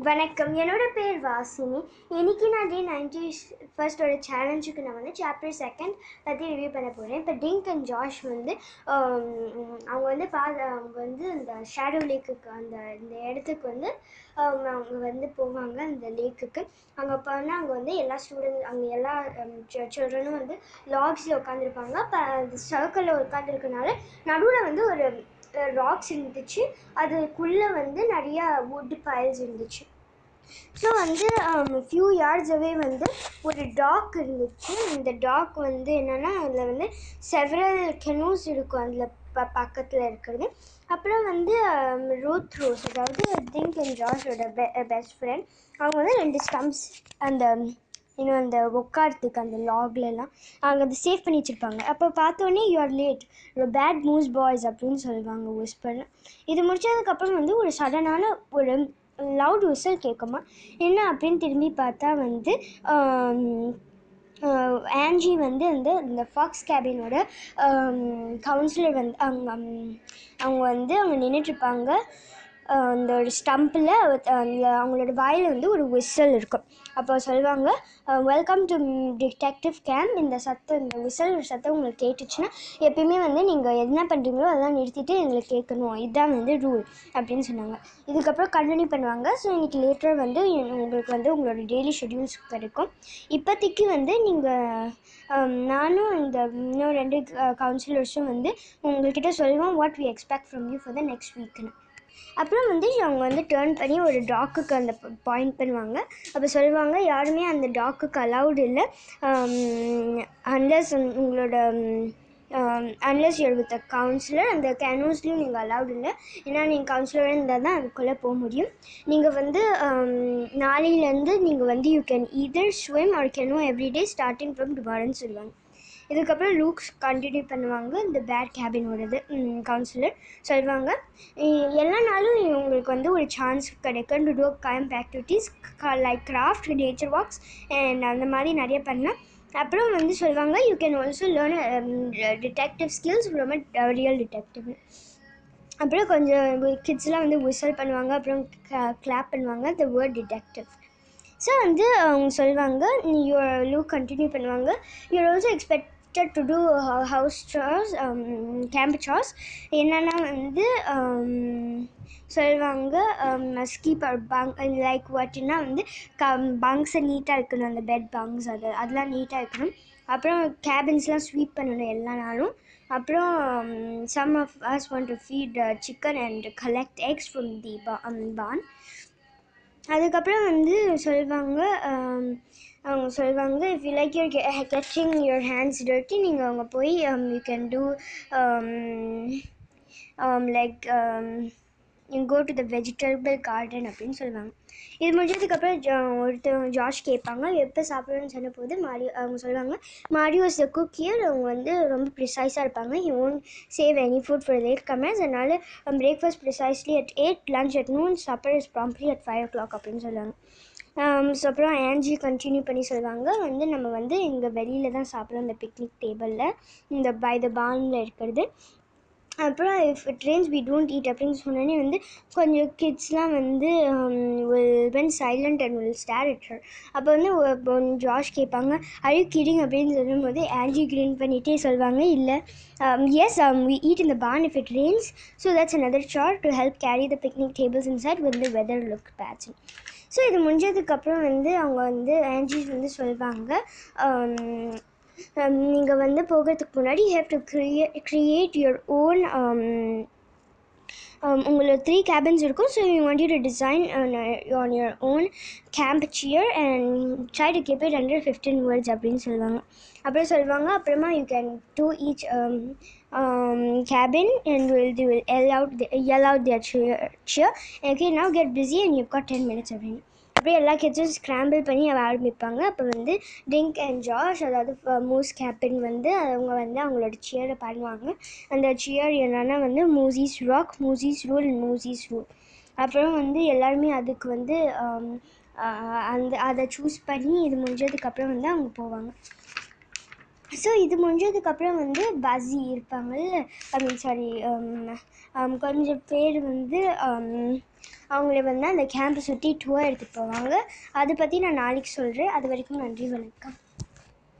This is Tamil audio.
வணக்கம். என்னோட பேர் வாசினி. இன்றைக்கி நான் டே நைன்டி ஃபர்ஸ்டோட சேலஞ்சுக்கு நான் வந்து சாப்டர் செகண்ட் பற்றி ரிவ்யூ பண்ண போகிறேன் இப்போ டிங்க் அண்ட் ஜாஷ் வந்து அவங்க வந்து பா அவங்க வந்து இந்த ஷேடோ லேக்குக்கு அந்த இந்த இடத்துக்கு வந்து அவங்க அவங்க வந்து போவாங்க அந்த லேக்குக்கு அங்கே போனால் அங்கே வந்து எல்லா ஸ்டூடெண்ட் அங்கே எல்லா சில்ட்ரனும் வந்து லாக்ஸில் உட்காந்துருப்பாங்க இப்போ அந்த சர்க்கிளில் உட்காந்துருக்கனால நடுவில் வந்து ஒரு ராக்ஸ் இருந்துச்சு. அதுக்குள்ளே வந்து நிறையா வுட் பைல்ஸ் இருந்துச்சு. ஸோ வந்து um, ஃபியூ யார்ட்ஸவே வந்து ஒரு டாக் இருந்துச்சு. இந்த டாக் வந்து என்னென்னா அதில் வந்து செவரல் கெனூஸ் இருக்கும் அதில் ப பக்கத்தில் இருக்கிறது. அப்புறம் வந்து um, ரூத் ரோஸ் அதாவது திங்க் அண்ட் ஜார்ஜோட பெ பெஸ்ட் ஃப்ரெண்ட் அவங்க வந்து ரெண்டு ஸ்டம்ப்ஸ் அந்த இன்னும் அந்த உட்காரத்துக்கு அந்த லாக்லலாம் அவங்க அதை சேவ் பண்ணி வச்சுருப்பாங்க. அப்போ பார்த்தோன்னே you're late bad moose boys அப்படின்னு சொல்லுவாங்க விஸ்பர் இது முடிச்சதுக்கப்புறம் வந்து ஒரு சடனான ஒரு லவுட் விசில் கேட்குமா? என்ன அப்படின்னு திரும்பி பார்த்தா வந்து ஆன்ஜி வந்து அந்த இந்த ஃபாக்ஸ் கேபினோட கவுன்சிலர் வந்து அவங்க அவங்க வந்து அவங்க நின்றுட்டுருப்பாங்க அந்த ஒரு ஸ்டம்பில் அந்த அவங்களோட வாயில் வந்து ஒரு விசில் இருக்கும். அப்போ சொல்லுவாங்க வெல்கம் டு டிடெக்டிவ் கேம்ப் இந்த சத்தம் இந்த விசில் சத்தம் உங்களுக்கு கேட்டுச்சுன்னா எப்பயுமே வந்து நீங்கள் என்ன பண்ணுறீங்களோ அதெல்லாம் நிறுத்திட்டு எங்களுக்கு கேட்கணும். இதுதான் வந்து ரூல் அப்படின்னு சொன்னாங்க. இதுக்கப்புறம் கண்டினியூ பண்ணுவாங்க. ஸோ இன்றைக்கி லேட்டர் வந்து உங்களுக்கு வந்து உங்களோட டெய்லி ஷெட்யூல்ஸ் கிடைக்கும். இப்போதைக்கு வந்து நீங்கள் நானும் இந்த இன்னும் ரெண்டு கவுன்சிலர்ஸும் வந்து உங்கள்கிட்ட சொல்லுவோம் what we expect from you for the next வீக்னு அப்புறம் வந்து அவங்க வந்து டேர்ன் பண்ணி ஒரு டாக்குக்கு அந்த பாயிண்ட் பண்ணுவாங்க. அப்போ சொல்லுவாங்க யாருமே அந்த டாக்குக்கு அலவுட் இல்லை. அன்லஸ் உங்களோட அன்லஸ் யூர் வித் கவுன்சிலர் அந்த கேனோஸ்லையும் நீங்கள் அலவுட் இல்லை. ஏன்னா நீங்கள் கவுன்சிலராக இருந்தால் தான் அதுக்குள்ளே போக முடியும். நீங்கள் வந்து நாளையிலேருந்து நீங்கள் வந்து you can either swim or canoe everyday starting from டுமாரோன்னு சொல்லுவாங்க. இதுக்கப்புறம் லூக்ஸ் கண்டினியூ பண்ணுவாங்க. இந்த பேட் கேபினோடது கவுன்சிலர் சொல்லுவாங்க எல்லா நாளும் உங்களுக்கு வந்து ஒரு சான்ஸ் கிடைக்கும். To do camp activities like craft nature walks and அந்த மாதிரி நிறைய பண்ணேன் அப்புறம் வந்து சொல்லுவாங்க you can also learn detective skills ரொம்ப ரியல் டிடெக்டிவ் அப்புறம் கொஞ்சம் கிட்ஸ்லாம் வந்து விசல் பண்ணுவாங்க. அப்புறம் கிளாப் பண்ணுவாங்க. த வேர்ட் டிடெக்டிவ் ஸோ வந்து அவங்க சொல்லுவாங்க யூ லூக் கண்டினியூ பண்ணுவாங்க. You're also expect to do house chores camp chores என்னென்னா வந்து சொல்லுவாங்க ஸ்கீப் பங் லைக் வாட்டினா வந்து க பங்க்ஸை நீட்டாக இருக்கணும் அந்த பெட் பங்க்ஸ் அது அதெல்லாம் நீட்டாக இருக்கணும். அப்புறம் கேபின்ஸ்லாம் ஸ்வீப் பண்ணணும் எல்லா நாளும். அப்புறம் some of us want to feed chicken and collect eggs from the barn அதுக்கப்புறம் வந்து சொல்லுவாங்க அவங்க சொல்லுவாங்க if you like you're getting your hands dirty நீங்கள் அவங்க போய் you can do like you go to the vegetable garden அப்படின்னு சொல்லுவாங்க. இது முடிஞ்சதுக்கப்புறம் ஒருத்தவங்க ஜாஷ் கேட்பாங்க எப்போ சாப்பிடணும்னு சொன்ன போது மாரி அவங்க சொல்லுவாங்க மாரியோ த த குக்கியர் அவங்க வந்து ரொம்ப ப்ரிசைஸாக இருப்பாங்க. He won't save any food for latecomers அதனால் breakfast precisely at eight lunch at noon supper is promptly at five o'clock அப்படின்னு சொல்லுவாங்க. Um, ஸோ அப்புறம் ஆன்ஜி கண்டினியூ பண்ணி சொல்லுவாங்க வந்து நம்ம வந்து இங்கே வெளியில் தான் சாப்பிட்றோம் இந்த பிக்னிக் டேபிளில் இந்த பை த பானில் இருக்கிறது. அப்புறம் if it rains we don't eat அப்படின்னு சொன்னோடனே வந்து கொஞ்சம் கிட்ஸ்லாம் வந்து will went silent and will stare it அப்போ வந்து ஜாஷ் கேட்பாங்க அழு கிடிங் அப்படின்னு சொல்லும்போது ஆன்ஜி கிரீன் பண்ணிகிட்டே சொல்லுவாங்க இல்லை எஸ் வி ஈட் இந்த barn if it rains so that's another chore to help carry the picnic tables inside when the weather look bad so இது முடிஞ்சதுக்கப்புறம் வந்து அவங்க வந்து ஆன்ஜி வந்து சொல்லுவாங்க um, Um, நீங்கள் வந்து போகிறதுக்கு முன்னாடி you have to க்ரியே create your own உங்களோட த்ரீ கேபின்ஸ் இருக்கும். So you want you to design on your own camp cheer and try to keep it under fifteen words அப்படின்னு சொல்லுவாங்க. அப்புறம் சொல்லுவாங்க அப்புறமா you can do each cabin and will the will yell out yell out their cheer cheer, cheer. okay now get busy and you've got 10 minutes அப்படின்னு. அப்படியே எல்லா கிட்ஸும் ஸ்க்ராம்பிள் பண்ணி ஆரம்பிப்பாங்க. அப்போ வந்து டிங்க் அண்ட் ஜாஷ் அதாவது மூஸ் கேப்டன் வந்து அவங்க வந்து அவங்களோட சியரை பண்ணுவாங்க அந்த சியர் என்னென்னா வந்து mooses rock mooses rule and mooses rule அப்புறம் வந்து எல்லாருமே அதுக்கு வந்து அந்த அதை சூஸ் பண்ணி இது முடிஞ்சதுக்கப்புறம் வந்து அவங்க போவாங்க. ஸோ இது முடிஞ்சதுக்கப்புறம் வந்து பஸி இருப்பாங்கல்ல? ஐ மீன் சாரி கொஞ்சம் பேர் வந்து um, அவங்கள வந்து அந்த கேம்பை சுற்றி டூர் எடுத்துகிட்டு போவாங்க. அதை பற்றி நான் நாளைக்கு சொல்கிறேன் அது வரைக்கும் நன்றி வணக்கம்.